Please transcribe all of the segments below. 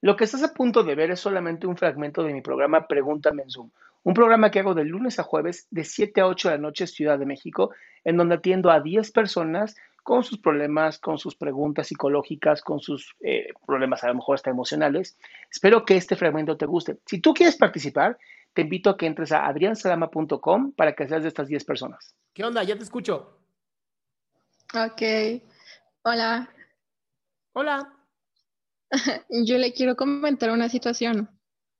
Lo que estás a punto de ver es solamente un fragmento de mi programa Pregúntame en Zoom, un programa que hago de lunes a jueves de 7 a 8 de la noche Ciudad de México, en donde atiendo a 10 personas con sus problemas, con sus preguntas psicológicas, con sus eh, problemas a lo mejor hasta emocionales. Espero que este fragmento te guste. Si tú quieres participar, te invito a que entres a adriansalama.com para que seas de estas 10 personas. ¿Qué onda? Ya te escucho. Ok. Hola. Hola. Yo le quiero comentar una situación.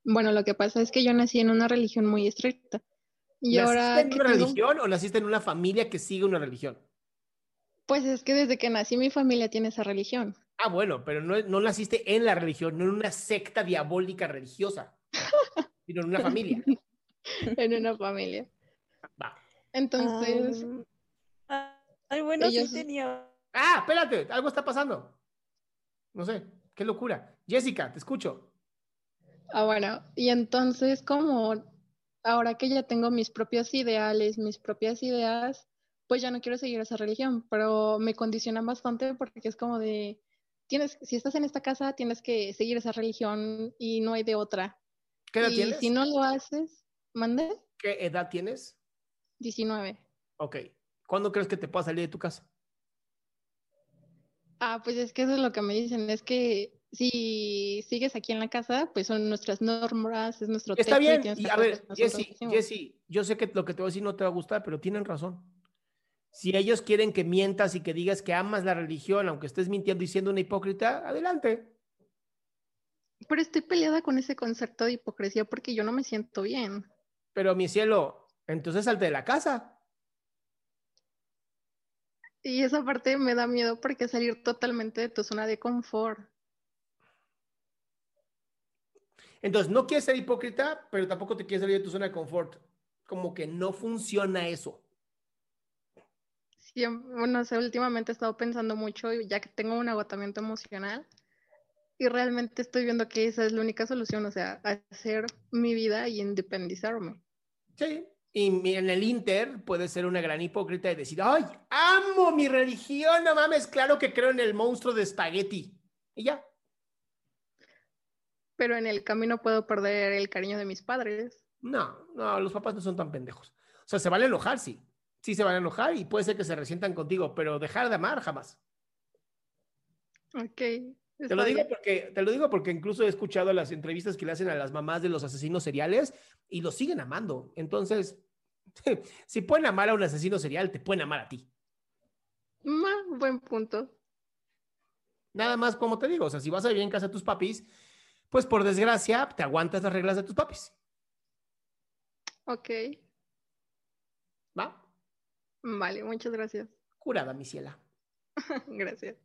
Bueno, lo que pasa es que yo nací en una religión muy estricta. Y ¿Naciste ahora en una tengo- religión o naciste en una familia que sigue una religión? Pues es que desde que nací mi familia tiene esa religión. Ah, bueno, pero no, no naciste en la religión, no en una secta diabólica religiosa, sino en una familia. en una familia. Va. Entonces, Ah, ay, bueno, ellos- sí tenía. Ah, espérate, algo está pasando. No sé, qué locura. Jessica, te escucho. ah, bueno, y entonces como ahora que ya tengo mis propios ideales, mis propias ideas, pues ya no quiero seguir esa religión, pero me condicionan bastante porque es como de, tienes, si estás en esta casa, tienes que seguir esa religión y no hay de otra. ¿Qué edad y tienes? si no lo haces, mande ¿Qué edad tienes? 19. Ok. ¿Cuándo crees que te puedas salir de tu casa? Ah, pues es que eso es lo que me dicen, es que si sigues aquí en la casa, pues son nuestras normas, es nuestro Está y bien. Y a ver, Jessy. Jessy, yo sé que lo que te voy a decir no te va a gustar, pero tienen razón. Si ellos quieren que mientas y que digas que amas la religión, aunque estés mintiendo y siendo una hipócrita, adelante. Pero estoy peleada con ese concepto de hipocresía porque yo no me siento bien. Pero mi cielo, entonces salte de la casa. Y esa parte me da miedo porque salir totalmente de tu zona de confort. Entonces, no quieres ser hipócrita, pero tampoco te quieres salir de tu zona de confort. Como que no funciona eso. Siem- bueno, o sea, últimamente he estado pensando mucho, ya que tengo un agotamiento emocional, y realmente estoy viendo que esa es la única solución, o sea, hacer mi vida y independizarme. Sí. Y en el Inter puedes ser una gran hipócrita y decir, ay, amo mi religión, no mames, claro que creo en el monstruo de espagueti. Y ya. Pero en el camino puedo perder el cariño de mis padres. No, no, los papás no son tan pendejos. O sea, se van a enojar, sí. Sí se van a enojar y puede ser que se resientan contigo, pero dejar de amar jamás. Ok. Te lo, digo porque, te lo digo porque incluso he escuchado las entrevistas que le hacen a las mamás de los asesinos seriales y los siguen amando. Entonces, si pueden amar a un asesino serial, te pueden amar a ti. Ma, buen punto. Nada más como te digo, o sea, si vas a vivir en casa de tus papis, pues por desgracia te aguantas las reglas de tus papis. Ok. ¿Va? Vale, muchas gracias. Curada, mi ciela. Gracias.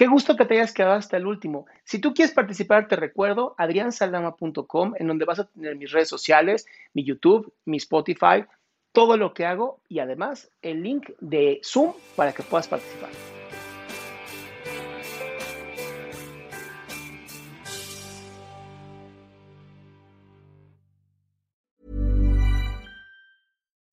Qué gusto que te hayas quedado hasta el último. Si tú quieres participar, te recuerdo adriansaldama.com, en donde vas a tener mis redes sociales, mi YouTube, mi Spotify, todo lo que hago y además el link de Zoom para que puedas participar.